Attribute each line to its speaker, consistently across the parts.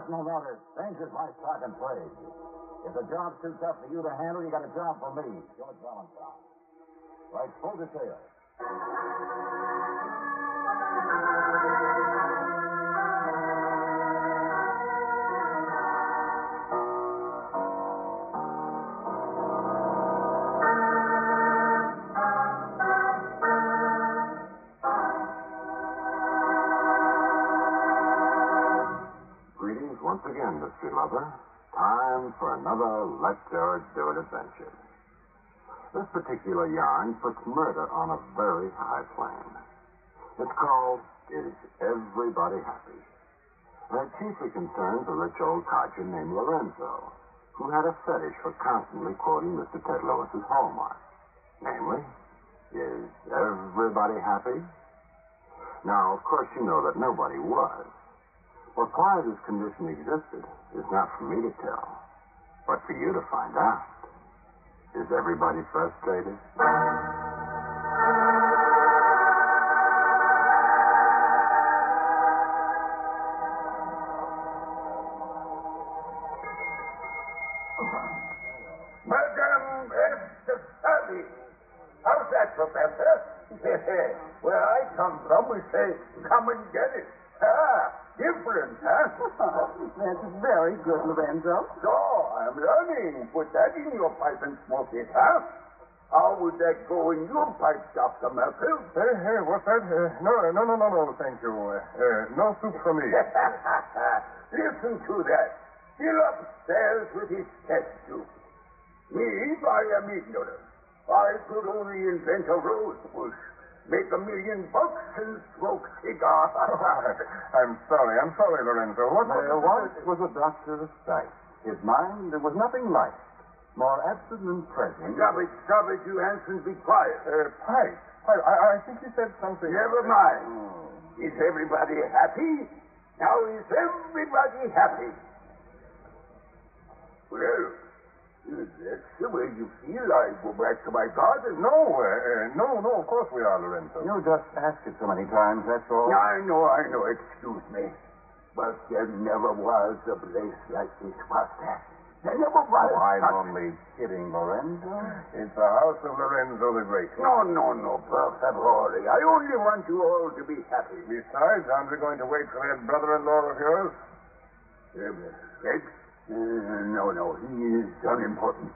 Speaker 1: Personal notice. Danger's my stock and trade. If the job's too tough for you to handle, you got a job for me. George Valentine. Right, full detail.
Speaker 2: Once again, mystery lover. Time for another Let George Do It adventure. This particular yarn puts murder on a very high plane. It's called Is Everybody Happy? And it chiefly concerns a rich old codger named Lorenzo, who had a fetish for constantly quoting Mr. Ted Lewis's hallmark. Namely, Is everybody happy? Now, of course, you know that nobody was. But why this condition existed is not for me to tell, but for you to find out. Is everybody frustrated?
Speaker 3: Madame Estefani. How's that, Professor? Where I come from, we say, come and get it.
Speaker 4: Lorenzo.
Speaker 3: So, I'm learning. Put that in your pipe and smoke it, huh? How would that go in your pipe, Dr. Merkel?
Speaker 5: Hey, hey, what's that? Uh, no, no, no, no, no, thank you. Uh, uh, no soup for me.
Speaker 3: Listen to that. Still upstairs with his test tube. Me, I am ignorant. I could only invent a rose bush, make a million bucks, and smoke cigars.
Speaker 5: I'm sorry, I'm sorry, Lorenzo. What
Speaker 2: There once was a doctor of sight. His mind, there was nothing like. More absent than present.
Speaker 3: Stop it, stop it, you Hanson, be quiet.
Speaker 5: Uh, pipe. Pipe. I, I think you said something.
Speaker 3: Never mind. Is everybody happy? Now is everybody happy? Well, that's the way you feel, I go back to my garden.
Speaker 5: No, uh, uh, no, no, of course we are, Lorenzo.
Speaker 2: You just asked it so many times, that's all.
Speaker 3: I know, I know, excuse me. But there never was a place like this, was there? There never was.
Speaker 2: Oh, I'm
Speaker 3: Not-
Speaker 2: only kidding, Lorenzo.
Speaker 5: It's the house of Lorenzo the Great.
Speaker 3: No, no, no, per favore. I only want you all to be happy.
Speaker 5: Besides, aren't we going to wait for that brother-in-law of yours?
Speaker 3: Fred? Uh, no, no, he is unimportant.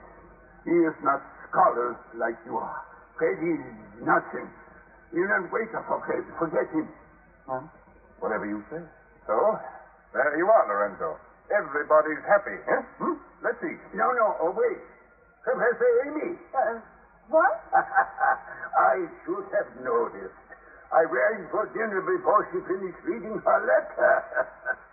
Speaker 3: He is not scholars like you are. Fred is nothing. He'll not wait for Fred. Forget him.
Speaker 2: Huh?
Speaker 5: Whatever you say. So, there you are, Lorenzo. Everybody's happy, huh? Hmm? Let's eat.
Speaker 3: No, no, oh, wait. Professor Amy.
Speaker 4: Uh, what?
Speaker 3: I should have noticed. I rang for dinner before she finished reading her letter.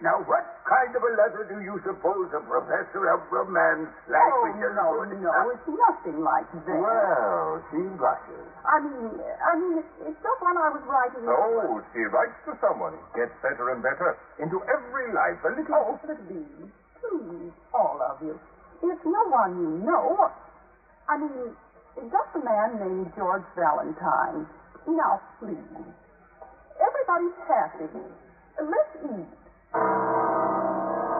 Speaker 3: now, what kind of a letter do you suppose a professor of romance like
Speaker 4: Oh,
Speaker 3: Richard
Speaker 4: no,
Speaker 3: would-
Speaker 4: no, it's nothing like that.
Speaker 2: Well, she blushes.
Speaker 4: I mean, I mean, it's, it's just when I was writing.
Speaker 5: So, she writes to someone, gets better and better. Into every life, a little.
Speaker 4: Oh, but please, please, all of you. It's no one you know. I mean, just a man named George Valentine. Now, please. Everybody's happy. Let's eat.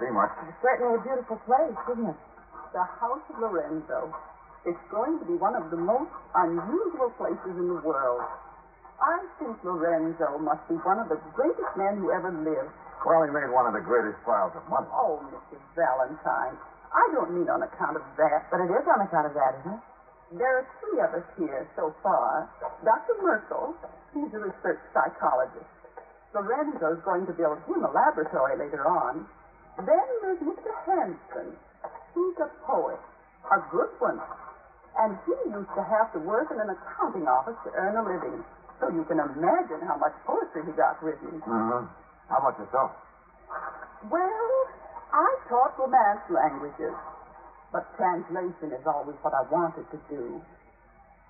Speaker 1: dark. You can't see much.
Speaker 6: It's certainly a beautiful place, isn't it?
Speaker 4: The House of Lorenzo. It's going to be one of the most unusual places in the world. I think Lorenzo must be one of the greatest men who ever lived.
Speaker 1: Well, he made one of the greatest piles of money.
Speaker 4: Oh, Mrs. Valentine, I don't mean on account of that.
Speaker 6: But it is on account of that, isn't it?
Speaker 4: There are three of us here so far. Dr. Merkel, he's a research psychologist. Lorenzo's going to build him a laboratory later on. Then there's Mr. Hanson. He's a poet, a good one. And he used to have to work in an accounting office to earn a living. So you can imagine how much poetry he got written.
Speaker 1: Mm-hmm. How about yourself?
Speaker 4: Well, I taught Romance languages, but translation is always what I wanted to do.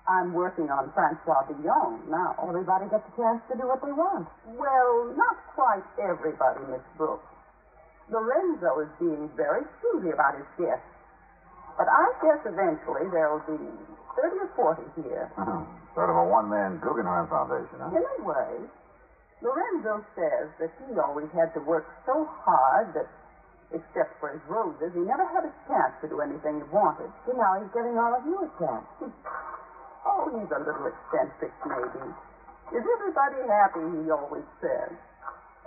Speaker 4: I'm working on Francois Villon now.
Speaker 6: Everybody gets a chance to do what they want.
Speaker 4: Well, not quite everybody, Miss Brooks. Lorenzo is being very choosy about his guests. But I guess eventually there'll be 30 or 40 here. Hmm.
Speaker 1: sort of a one-man Guggenheim Foundation, huh?
Speaker 4: In a way, Lorenzo says that he always had to work so hard that, except for his roses, he never had a chance to do anything he wanted.
Speaker 6: So now he's giving all of you a chance.
Speaker 4: Oh, he's a little eccentric, maybe. Is everybody happy, he always says.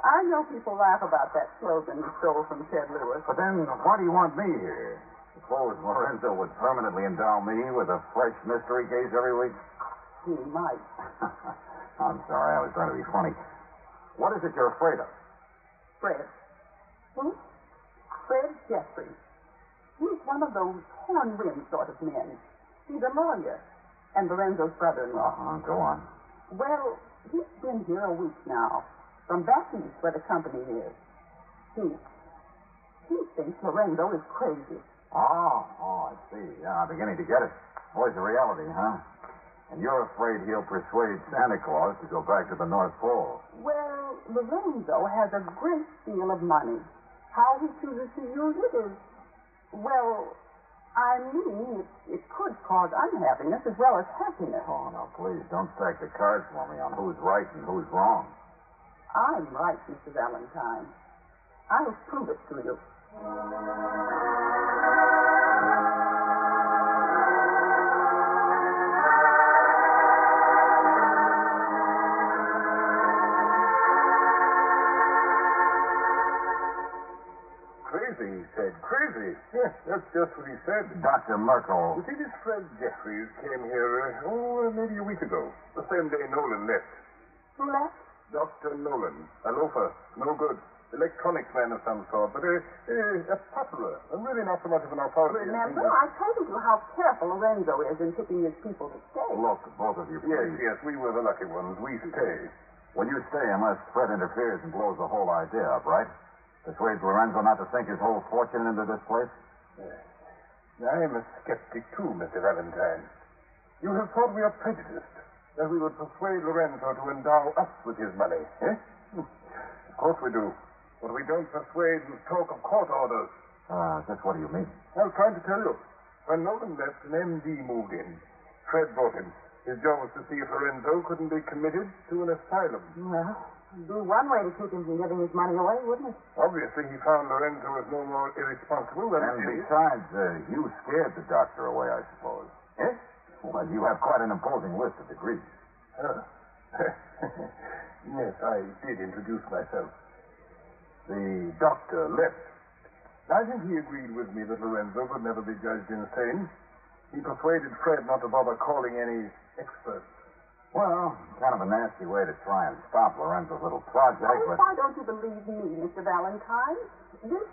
Speaker 4: I know people laugh about that slogan he stole from Ted Lewis.
Speaker 1: But then, why do you want me here? Suppose Lorenzo would permanently endow me with a fresh mystery case every week?
Speaker 4: He might.
Speaker 1: I'm sorry, I was trying to be funny. What is it you're afraid of?
Speaker 4: Fred. Who? Fred Jeffries. He's one of those horn-rimmed sort of men. He's a lawyer and Lorenzo's brother-in-law.
Speaker 1: Uh-huh, go on.
Speaker 4: Well, he's been here a week now, from back east where the company is. Hmm. Hmm, he, he thinks Lorenzo is crazy.
Speaker 1: Oh, oh, I see. Yeah, I'm beginning to get it. Boy's a reality, huh? And you're afraid he'll persuade Santa Claus to go back to the North Pole.
Speaker 4: Well, Lorenzo has a great deal of money. How he chooses to use it is, well, I mean, it, it could cause unhappiness as well as happiness.
Speaker 1: Oh, now, please, don't stack the cards for me on who's right and who's wrong.
Speaker 4: I'm right, Mr. Valentine. I'll prove it to you.
Speaker 5: Crazy, he said. Crazy. Yes, that's just what he said.
Speaker 1: Dr. Merkel.
Speaker 5: You see, this Fred Jeffries came here, uh, oh, maybe a week ago. The same day Nolan left.
Speaker 4: Who left?
Speaker 5: Dr. Nolan. A loafer. No good. Electronics man of some sort, but a, a, a potterer. And really not so much of an authority. as
Speaker 4: Remember,
Speaker 5: he was.
Speaker 4: I told you how careful Lorenzo is in picking his people to stay.
Speaker 1: Look, both of you,
Speaker 5: Yes,
Speaker 1: please.
Speaker 5: yes, we were the lucky ones. We stay.
Speaker 1: When you stay, unless Fred interferes and blows the whole idea up, right? Persuades Lorenzo not to sink his whole fortune into this place?
Speaker 5: I'm a skeptic, too, Mr. Valentine. You have thought we are prejudiced, that we would persuade Lorenzo to endow us with his money, eh? Of course we do. But we don't persuade and talk of court orders.
Speaker 1: Ah, just what do you mean?
Speaker 5: I was trying to tell you. When Nolan left, an MD moved in. Fred brought him. His job was to see if Lorenzo couldn't be committed to an asylum.
Speaker 6: Well, it'd be one way to keep him from giving his money away, wouldn't it?
Speaker 5: Obviously, he found Lorenzo was no more irresponsible than
Speaker 1: And
Speaker 5: an
Speaker 1: besides, uh, you scared the doctor away, I suppose.
Speaker 5: Eh?
Speaker 1: Well, you have quite an imposing list of degrees.
Speaker 5: Oh. yes, I did introduce myself. The doctor left. I think he agreed with me that Lorenzo could never be judged insane. He persuaded Fred not to bother calling any experts.
Speaker 1: Well, kind of a nasty way to try and stop Lorenzo's little project,
Speaker 4: Oh,
Speaker 1: but...
Speaker 4: why don't you believe me, Mr. Valentine? This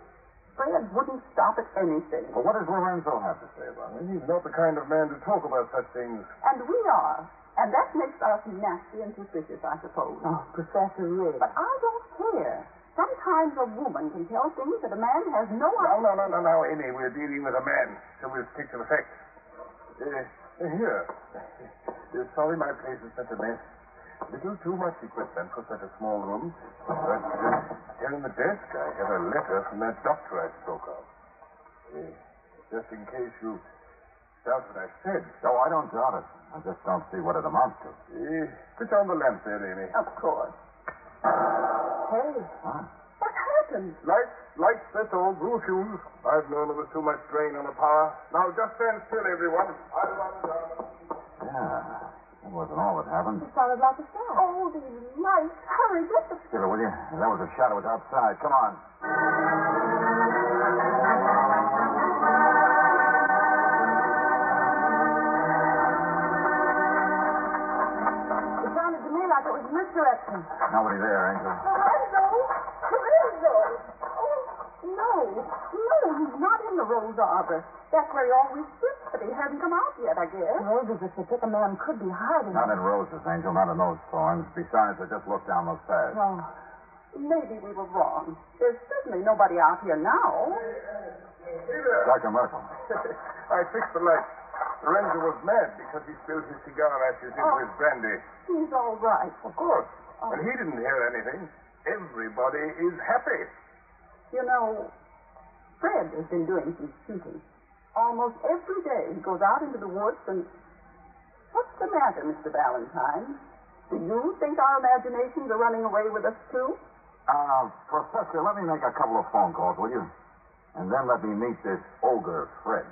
Speaker 4: Fred wouldn't stop at anything.
Speaker 1: Well, what does Lorenzo have to say about it?
Speaker 5: He's not the kind of man to talk about such things.
Speaker 4: And we are. And that makes us nasty and suspicious, I suppose.
Speaker 6: Oh, Professor Riggs.
Speaker 4: But I don't care. Sometimes a woman can tell things that a man has no
Speaker 5: No,
Speaker 4: idea.
Speaker 5: no, no, no, no, Amy. We're dealing with a man, so we'll stick to the facts. Uh, here. Uh, sorry my place is such a mess. Little too much equipment for such a small room. But uh, here in the desk, I have a letter from that doctor I spoke of. Uh, just in case you doubt what I said.
Speaker 1: No, I don't doubt it. I just don't see what it amounts to.
Speaker 5: Uh, switch on the lamp there, Amy.
Speaker 4: Of course.
Speaker 6: Hey,
Speaker 1: Huh?
Speaker 4: What happened? seconds.
Speaker 7: Lights, lights, that's all. Blue fuse. I've known there was too much drain on the power. Now just stand still, everyone. I'll run down.
Speaker 1: Yeah. That wasn't all that happened.
Speaker 6: Oh, it sounded like a shot.
Speaker 4: Oh, these lights. Hurry, get the...
Speaker 1: Give it, will you? That was a shot. It was outside. Come on.
Speaker 6: It sounded to me like it was misdirection.
Speaker 1: Nobody there, Angel.
Speaker 4: Oh, no. No, he's not in the rose arbor. That's where he always sits, but he hasn't come out yet, I guess.
Speaker 6: Roses, if the pick a man could be hiding.
Speaker 1: Not in roses, Angel. Not in those thorns. Besides, I just looked down those stairs.
Speaker 4: Oh, maybe we were wrong. There's certainly nobody out here now.
Speaker 7: Hey there.
Speaker 1: Dr. Merkel.
Speaker 7: I fixed the lights. Lorenzo was mad because he spilled his cigar ashes into
Speaker 4: Oh.
Speaker 7: his brandy.
Speaker 4: He's all right.
Speaker 7: Of course. Oh. But he didn't hear anything. Everybody is happy.
Speaker 4: You know, Fred has been doing some shooting. Almost every day he goes out into the woods and. What's the matter, Mr. Valentine? Do you think our imaginations are running away with us, too?
Speaker 1: Uh, Professor, let me make a couple of phone calls, will you? And then let me meet this ogre, Fred.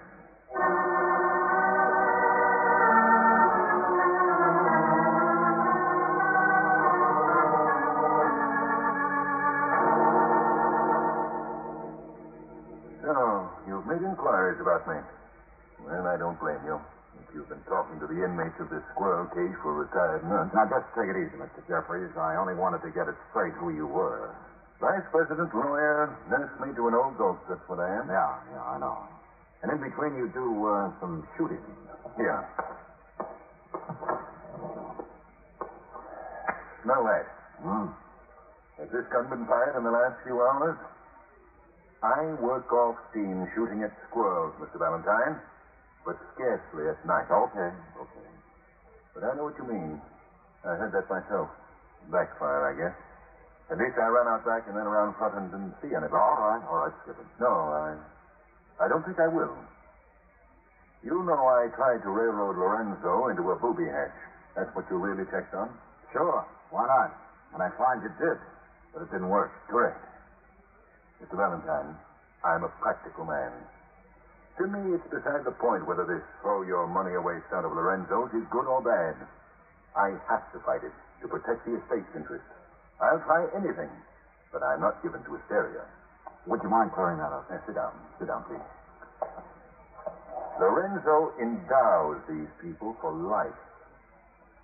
Speaker 7: Inquiries about me. Well, I don't blame you. If you've been talking to the inmates of this squirrel cage for retired nuns.
Speaker 1: Now, just take it easy, Mr. Jeffries. I only wanted to get it straight who you were.
Speaker 7: Vice president, lawyer, nurse me to an old ghost, that's what I am.
Speaker 1: Yeah, yeah, I know. And in between, you do uh, some shooting.
Speaker 7: Yeah. Smell that.
Speaker 1: Hmm?
Speaker 7: Has this gun been fired in the last few hours? I work off steam shooting at squirrels, Mr. Valentine, but scarcely at night.
Speaker 1: Okay, okay.
Speaker 7: But I know what you mean. I heard that myself. Backfire, I guess. At least I ran out back and then around front and didn't see anything.
Speaker 1: All right, all right, Skipper.
Speaker 7: No, I. I don't think I will. You know I tried to railroad Lorenzo into a booby hatch. That's what you really checked on?
Speaker 1: Sure, why not? And I find you did, but it didn't work.
Speaker 7: Correct. Mr. Valentine, I'm a practical man. To me, it's beside the point whether this throw your money away stunt of Lorenzo's is good or bad. I have to fight it to protect the estate's interests. I'll try anything, but I'm not given to hysteria.
Speaker 1: Would you mind clearing that up?
Speaker 7: Now, sit down. Sit down, please. Lorenzo endows these people for life.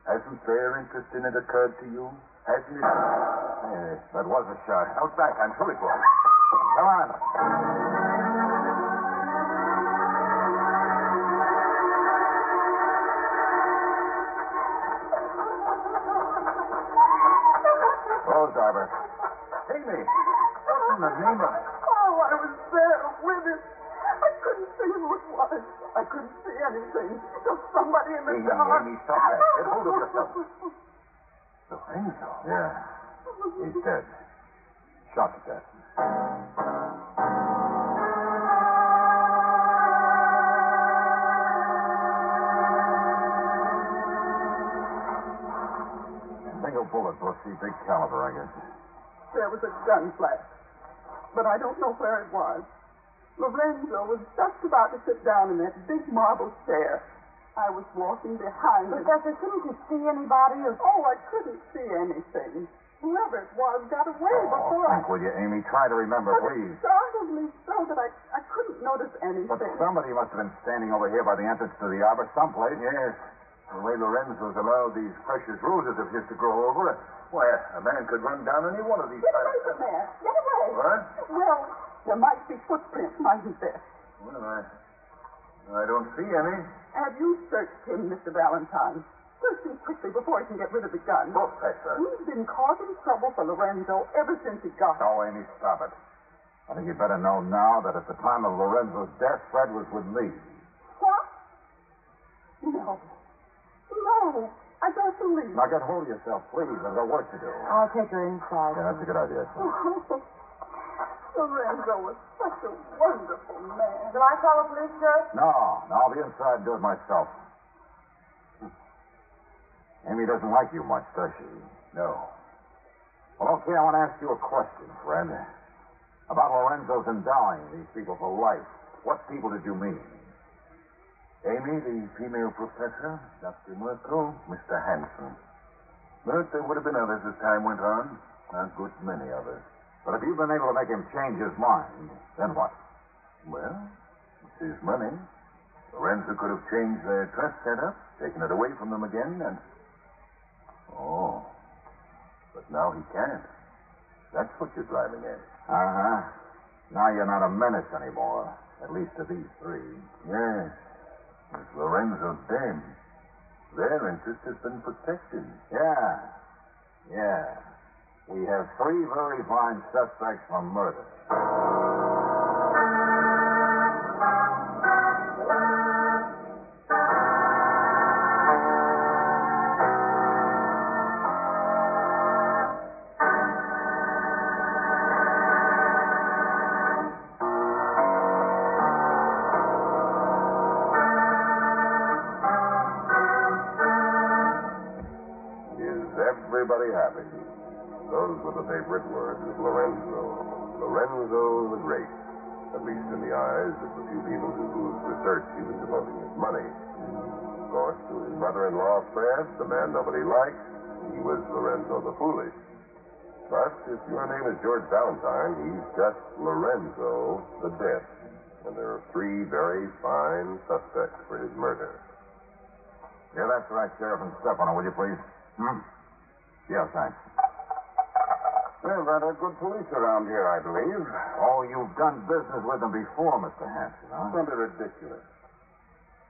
Speaker 7: Hasn't their interest in it occurred to you? Hasn't it?
Speaker 1: Yes, that was a shot.
Speaker 7: Out back, I'm sure it was.
Speaker 1: Come on. Rose Arbor.
Speaker 7: Amy, what in the name of...
Speaker 4: Oh, I was there with it. I couldn't see who it was. I couldn't see anything. Just somebody in the
Speaker 7: Amy,
Speaker 4: dark.
Speaker 7: Amy, stop that. Get hold of yourself. Lorenzo?
Speaker 1: Yeah, he's dead. Shot to death. Single bullet, Brooksy. Big caliber, I guess.
Speaker 4: There was a gun flash, but I don't know where it was. Lorenzo was just about to sit down in that big marble chair. I was walking behind him.
Speaker 6: Professor, couldn't you see anybody or
Speaker 4: Oh, I couldn't see anything. Whoever it was got away
Speaker 1: Oh,
Speaker 4: before I...
Speaker 1: think, will you, Amy? Try to remember,
Speaker 4: But
Speaker 1: please.
Speaker 4: it startled me so that I, I couldn't notice anything.
Speaker 1: But somebody must have been standing over here by the entrance to the arbor someplace.
Speaker 7: Yes. The way Lorenzo's allowed these precious roses of his to grow over. Why, a man could run down any one of these
Speaker 4: Get away from there. Get away.
Speaker 7: What?
Speaker 4: Well, there might be footprints, mightn't there?
Speaker 7: Well, I, I don't see any.
Speaker 4: Have you searched him, Mr. Valentine? Search him quickly before he can get rid of the gun.
Speaker 7: Oh, Professor.
Speaker 4: He's been causing trouble for Lorenzo ever since he got here.
Speaker 1: No, Amy, stop it. I think you'd better know now that at the time of Lorenzo's death, Fred was with me.
Speaker 4: What? No. No. I don't believe
Speaker 1: Now get hold of yourself, please. I've got work to do.
Speaker 6: I'll take her inside.
Speaker 1: Yeah, that's a good idea, son.
Speaker 4: Lorenzo was such a wonderful man.
Speaker 6: Shall I call the police, sir?
Speaker 1: No, no, I'll be inside and do it myself. Hmm. Amy doesn't like you much, does she?
Speaker 7: No.
Speaker 1: Well, okay, I want to ask you a question, friend. About Lorenzo's endowing these people for life. What people did you mean?
Speaker 7: Amy, the female professor, Dr. Merkel, Mr. Hanson. But there would have been others as time went on. A good many others.
Speaker 1: But if you've been able to make him change his mind, then what?
Speaker 7: Well, it's his money. Lorenzo could have changed their trust setup, taken it away from them again, and. Oh. But now he can't. That's what you're driving at.
Speaker 1: Uh huh. Now you're not a menace anymore. At least to these three.
Speaker 7: Yes. With Lorenzo dead, their interest has been protected.
Speaker 1: Yeah. Yeah. We have three very fine suspects for murder.
Speaker 2: Those were the favorite words of Lorenzo. Lorenzo the Great. At least in the eyes of the few people to whose research he was devoting his money. Of course, to his mother-in-law, Fred, the man nobody liked, he was Lorenzo the Foolish. But if your name is George Valentine, he's just Lorenzo the Dead. And there are three very fine suspects for his murder.
Speaker 1: Yeah, that's right, Sheriff and Stefano, will you please? Hmm? Yeah, thanks.
Speaker 8: Well, a good police around here, I believe.
Speaker 1: Oh, you've done business with them before, Mr. Hanson, huh?
Speaker 8: Isn't it ridiculous?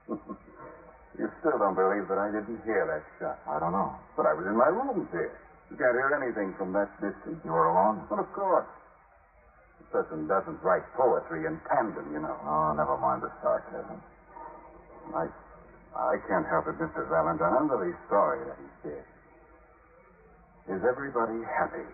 Speaker 8: you still don't believe that I didn't hear that shot.
Speaker 1: I don't know.
Speaker 8: But I was in my rooms here. You can't hear anything from that distance.
Speaker 1: You were alone?
Speaker 8: Well, of course. A person doesn't write poetry in tandem, you know.
Speaker 1: Oh, never mind the sarcasm.
Speaker 8: I, I can't help it, Mr. Valentine. I'm really sorry that he's dead. Is everybody happy?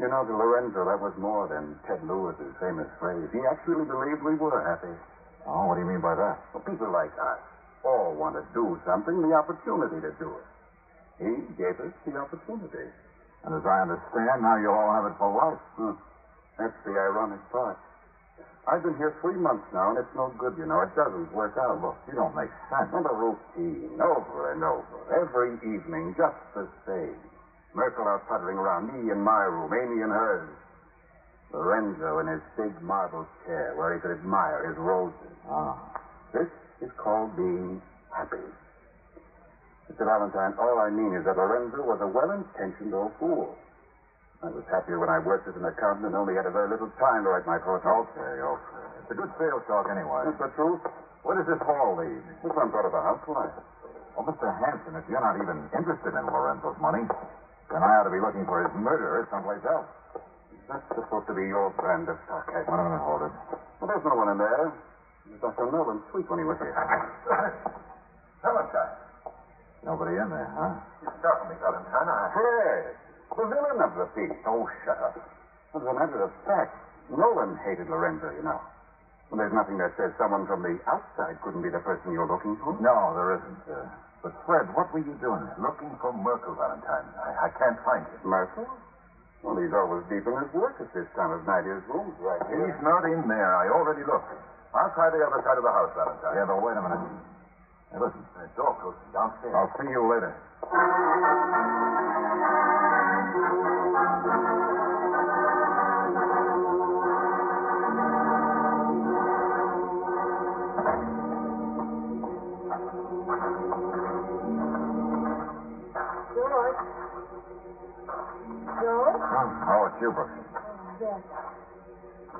Speaker 8: You know, to Lorenzo, that was more than Ted Lewis's famous phrase. He actually believed we were happy.
Speaker 1: Oh, what do you mean by that?
Speaker 8: Well, people like us all want to do something, the opportunity to do it. He gave us the opportunity.
Speaker 1: And as I understand, now you'll all have it for life.
Speaker 8: Hmm. That's the ironic part. I've been here three months now, and it's no good, you know. It doesn't work out.
Speaker 1: Look, you don't make sense.
Speaker 8: And the routine, over and over, every evening, just the same. Merkel out puttering around, me in my room, Amy in hers. Lorenzo in his big marble chair where he could admire his roses.
Speaker 1: Ah.
Speaker 8: This is called being happy. Mr. Valentine, all I mean is that Lorenzo was a well-intentioned old fool. I was happier when I worked as an accountant and only had a very little time to write my fortune.
Speaker 1: Okay, okay. It's a good sales talk anyway.
Speaker 8: That's the truth.
Speaker 1: Where does this hall lead?
Speaker 8: The front part of the house, why?
Speaker 1: Well, Mr. Hanson, if you're not even interested in Lorenzo's money, then I ought to be looking for his murderer someplace else.
Speaker 8: That's supposed to be your brand of sarcasm.
Speaker 1: Wait a minute, hold it.
Speaker 8: Well, there's no one in there. Dr. Nolan sweet when he was here.
Speaker 7: Valentine.
Speaker 1: Nobody in there, huh?
Speaker 7: You startled me, Valentine. I...
Speaker 8: Fred, the villain of the piece.
Speaker 1: Oh, shut up.
Speaker 8: As a matter of fact, Nolan hated Lorenzo, you know. Well, there's nothing that says someone from the outside couldn't be the person you're looking for.
Speaker 1: No, there isn't. Uh, but, Fred, what were you doing there?
Speaker 7: Looking for Merkel, Valentine. I, I can't find him.
Speaker 8: Merkel? Well, he's always deep in his work at this time of night. His room's right here.
Speaker 7: He's not in there. I already looked. I'll try the other side of the house, Valentine.
Speaker 1: Yeah, but wait a minute. Hey, listen.
Speaker 7: The door closes downstairs.
Speaker 1: I'll see you later. Oh, it's you, Brooks.
Speaker 6: Yes.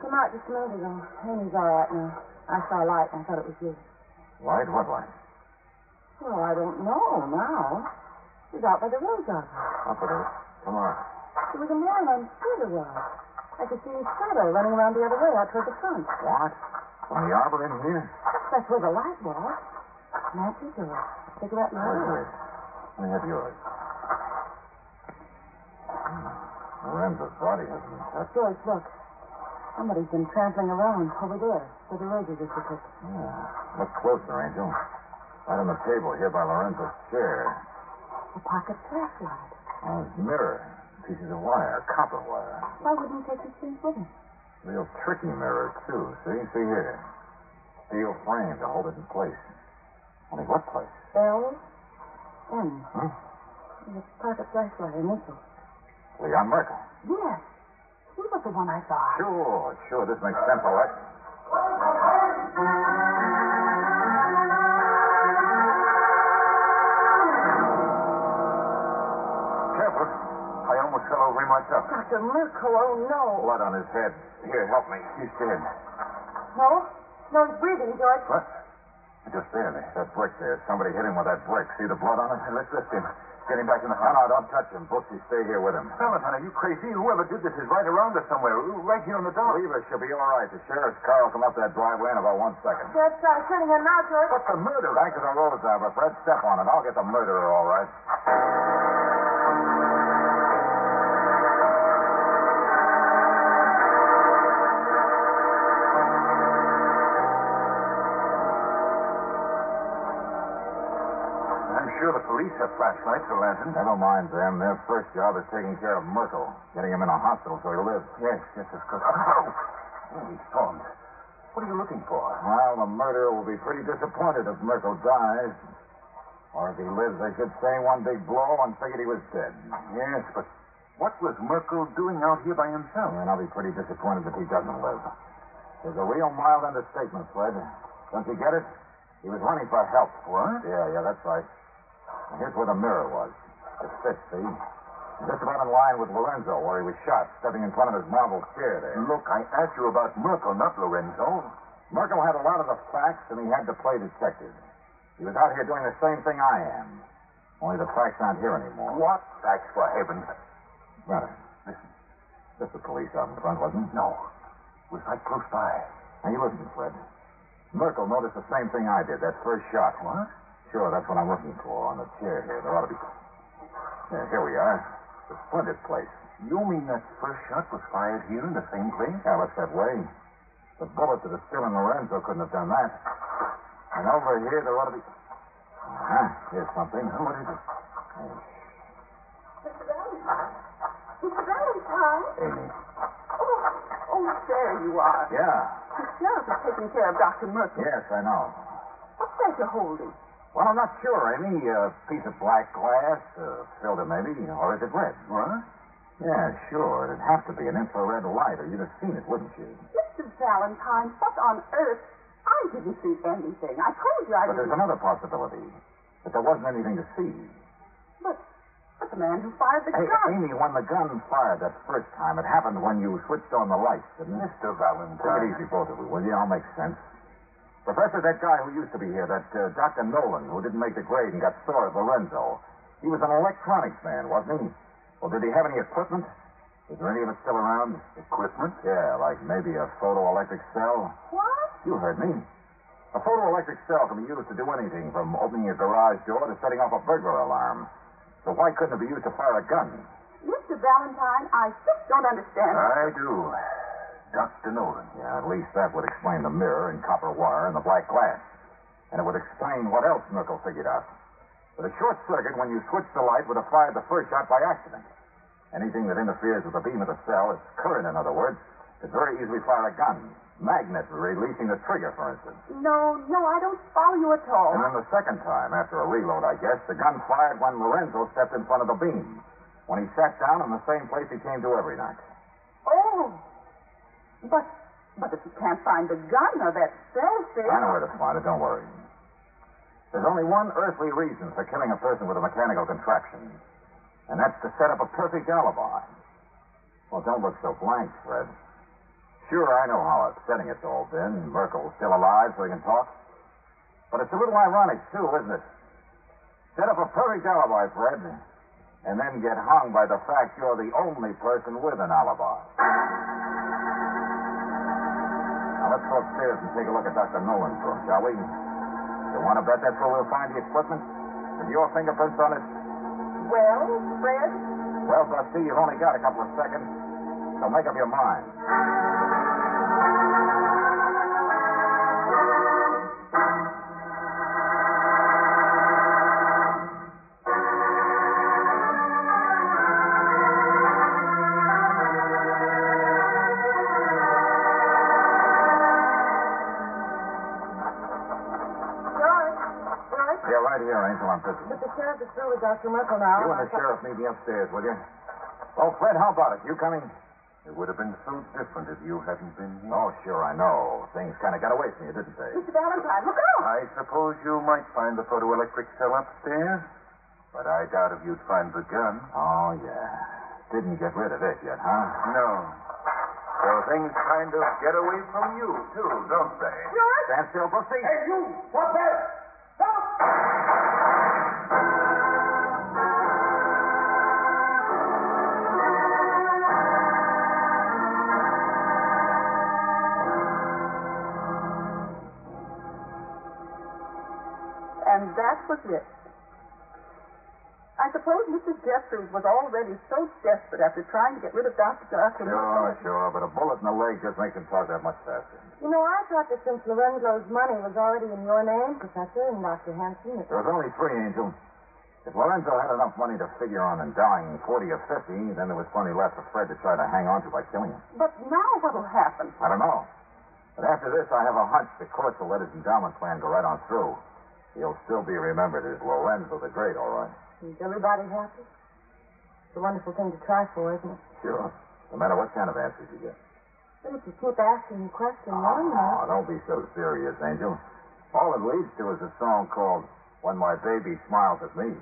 Speaker 6: Come out just a minute ago. Amy's all right now. I saw a light and I thought it was you.
Speaker 1: Light? What light?
Speaker 6: Well, I don't know now. She's out by the rose arbor.
Speaker 1: Up it is. Come on.
Speaker 6: There was a man on ride. I could see his shadow running around the other way out toward the front.
Speaker 1: What? From the arbor in here?
Speaker 6: That's where the light was. Nancy, George. Cigarette
Speaker 1: Where's
Speaker 6: lighter.
Speaker 1: yours? Let me have yours. Lorenzo's body hasn't been touched.
Speaker 6: George, look. Somebody's been trampling around over there where the roses are picked.
Speaker 1: Yeah. Look closer, Angel. Right on the table here by Lorenzo's chair.
Speaker 6: A pocket flashlight.
Speaker 1: His mirror. Pieces of wire, copper wire.
Speaker 6: Why wouldn't he take these things with him?
Speaker 1: Real tricky mirror, too. See? See here. Steel frame to hold it in place. Only what place?
Speaker 6: L. N.
Speaker 1: Huh?
Speaker 6: The pocket flashlight initial.
Speaker 1: Leon Merkel.
Speaker 4: Yes. He was the one I saw.
Speaker 1: Sure, sure. This makes sense, all right.
Speaker 7: Careful. I almost fell over him myself.
Speaker 6: Dr. Merkel, oh no.
Speaker 1: Blood on his head. Here, help me.
Speaker 7: He's dead.
Speaker 6: No? No, he's breathing, George.
Speaker 7: What? Just there,
Speaker 1: That brick there. Somebody hit him with that brick. See the blood on it?
Speaker 7: Let's lift him. Get him back in the
Speaker 1: No,
Speaker 7: house.
Speaker 1: no, don't touch him. Brooksy, stay here with him.
Speaker 7: Valentine, are you crazy? Whoever did this is right around us somewhere. Right here on the dock.
Speaker 1: Leave her. She'll be all right. The sheriff's car will come up that driveway in about one second.
Speaker 6: That's uh, turning him now, George.
Speaker 1: What's the murder? Back to the road, driver. Fred, step on it. I'll get the murderer, all right.
Speaker 7: Police have flashlights or lanterns.
Speaker 1: Never mind them. Their first job is taking care of Merkel, getting him in a hospital so he lives.
Speaker 7: Yes, yes, of course. Oh, oh he's stormed. What are you looking for?
Speaker 1: Well, the murderer will be pretty disappointed if Merkel dies. Or if he lives, I should say, one big blow and figured he was dead.
Speaker 7: Yes, but what was Merkel doing out here by himself?
Speaker 1: And I'll be pretty disappointed if he doesn't live. There's a real mild understatement, Fred. Don't you get it? He was running for help.
Speaker 7: What?
Speaker 1: Yeah, yeah, that's right. Here's where the mirror was. It fits, see? Just about in line with Lorenzo, where he was shot, stepping in front of his marble chair there.
Speaker 7: Look, I asked you about Merkel, not Lorenzo.
Speaker 1: Merkel had a lot of the facts, and he had to play detective. He was out here doing the same thing I am. Only the facts aren't here anymore.
Speaker 7: What? facts, for heaven's.
Speaker 1: Right. Listen. Just the police out in front, wasn't it?
Speaker 7: No. It was right close by.
Speaker 1: Now, you listen, Fred. Merkel noticed the same thing I did, that first shot.
Speaker 7: What?
Speaker 1: Sure, that's what I'm looking for on the chair here. There ought to be. Yeah, here we are. The splintered place.
Speaker 7: You mean that first shot was fired here in the same place?
Speaker 1: Yeah, looks that way. The bullet that is still in Lorenzo couldn't have done that. And over here, there ought to be. Uh-huh. Here's something.
Speaker 7: What is it?
Speaker 4: Mr. Valentine. Mr. Valentine.
Speaker 1: Amy.
Speaker 4: Oh, oh, there you are.
Speaker 1: Yeah.
Speaker 4: The sheriff is taking care of Dr. Merkel.
Speaker 1: Yes, I know.
Speaker 4: What's that you're holding?
Speaker 1: Well, I'm not sure, Amy. A piece of black glass, uh, filter maybe, or is it red?
Speaker 7: What?
Speaker 1: Yeah, sure. It'd have to be an infrared light, or you'd have seen it, wouldn't you?
Speaker 4: Mr. Valentine, what on earth? I didn't see anything. I told you I didn't.
Speaker 1: But there's
Speaker 4: didn't.
Speaker 1: another possibility. That there wasn't anything to see.
Speaker 4: But, but the man who fired the
Speaker 1: Hey,
Speaker 4: gun.
Speaker 1: Amy, when the gun fired that first time, it happened when you switched on the lights, didn't it?
Speaker 7: Mr. Valentine.
Speaker 1: Take
Speaker 7: Valentine.
Speaker 1: it easy, both of you, will you? I'll make sense. Professor, that guy who used to be here, that uh, Dr. Nolan, who didn't make the grade and got sore at Lorenzo, he was an electronics man, wasn't he? Well, did he have any equipment? Is there any of it still around?
Speaker 7: Equipment?
Speaker 1: Yeah, like maybe a photoelectric cell?
Speaker 4: What?
Speaker 1: You heard me. A photoelectric cell can be used to do anything from opening a garage door to setting off a burglar alarm. So why couldn't it be used to fire a gun?
Speaker 4: Mr. Valentine, I just don't understand.
Speaker 7: I do. Dr. Nolan.
Speaker 1: Yeah, at least that would explain the mirror and copper wire and the black glass. And it would explain what else Merkel figured out. But a short circuit when you switched the light would have fired the first shot by accident. Anything that interferes with the beam of the cell, its current, in other words, could very easily fire a gun. Magnet releasing the trigger, for instance.
Speaker 4: No, no, I don't follow you at all.
Speaker 1: And then the second time, after a reload, I guess, the gun fired when Lorenzo stepped in front of the beam. When he sat down in the same place he came to every night.
Speaker 4: Oh. But, but if you can't find the gun or that cell phone.
Speaker 1: I know where to find it, don't worry. There's only one earthly reason for killing a person with a mechanical contraption, and that's to set up a perfect alibi. Well, don't look so blank, Fred. Sure, I know how upsetting it's all been. Merkel's still alive so he can talk. But it's a little ironic, too, isn't it? Set up a perfect alibi, Fred, and then get hung by the fact you're the only person with an alibi. Let's go upstairs and take a look at Dr. Nolan's room, shall we? You want to bet that's where we'll find the equipment? With your fingerprints on it?
Speaker 4: Well, Fred?
Speaker 1: Well, Dusty, you've only got a couple of seconds, so make up your mind.
Speaker 6: Through with Dr. Merkel now.
Speaker 1: You and the sheriff meet me upstairs, will you? Oh, Fred, how about it? You coming?
Speaker 7: It would have been so different if you hadn't been here.
Speaker 1: Oh, sure, I know. Things kind of got away from you, didn't they?
Speaker 4: Mr. Valentine, look out!
Speaker 7: I suppose you might find the photoelectric cell upstairs, but I doubt if you'd find the gun.
Speaker 1: Oh, yeah. Didn't get rid of it yet, huh?
Speaker 7: No. So things kind of get away from you, too, don't they?
Speaker 4: George!
Speaker 1: Stand still, Brooksy.
Speaker 8: Hey, you! Stop there!
Speaker 4: And that was it. I suppose Mrs. Jeffries was already so desperate after trying to get rid of Dr. Dark.
Speaker 1: Sure, sure, but a bullet in the leg just makes him talk that much faster.
Speaker 6: You know, I thought that since Lorenzo's money was already in your name, Professor, and Dr. Hanson, it
Speaker 1: There was only three, Angel. If Lorenzo had enough money to figure on and dying 40 or 50, then there was plenty left for Fred to try to hang on to by killing him.
Speaker 4: But now what'll happen?
Speaker 1: I don't know. But after this, I have a hunch the courts will let his endowment plan go right on through. He'll still be remembered as Lorenzo the Great, all right.
Speaker 6: is everybody happy? It's a wonderful thing to try for, isn't it?
Speaker 1: Sure. No matter what kind of answers you get.
Speaker 6: But if you keep asking the question, ah, one
Speaker 1: Oh, ah, don't be so serious, Angel. All it leads to is a song called When My Baby Smiles at Me.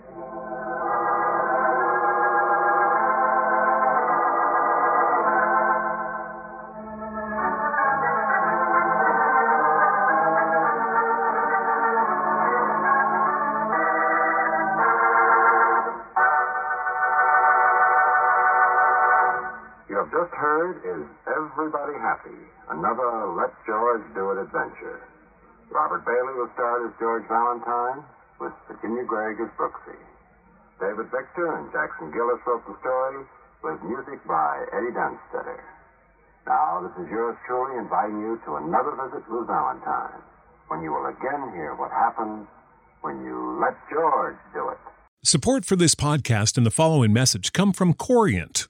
Speaker 2: Happy? Another Let George Do It adventure. Robert Bailey was starred as George Valentine, with Virginia Gregg as Brooksy. David Victor and Jackson Gillis wrote the story, with music by Eddie Dunstedter. Now, this is yours truly inviting you to another visit with Valentine, when you will again hear what happens when you let George do it.
Speaker 9: Support for this podcast and the following message come from Corient.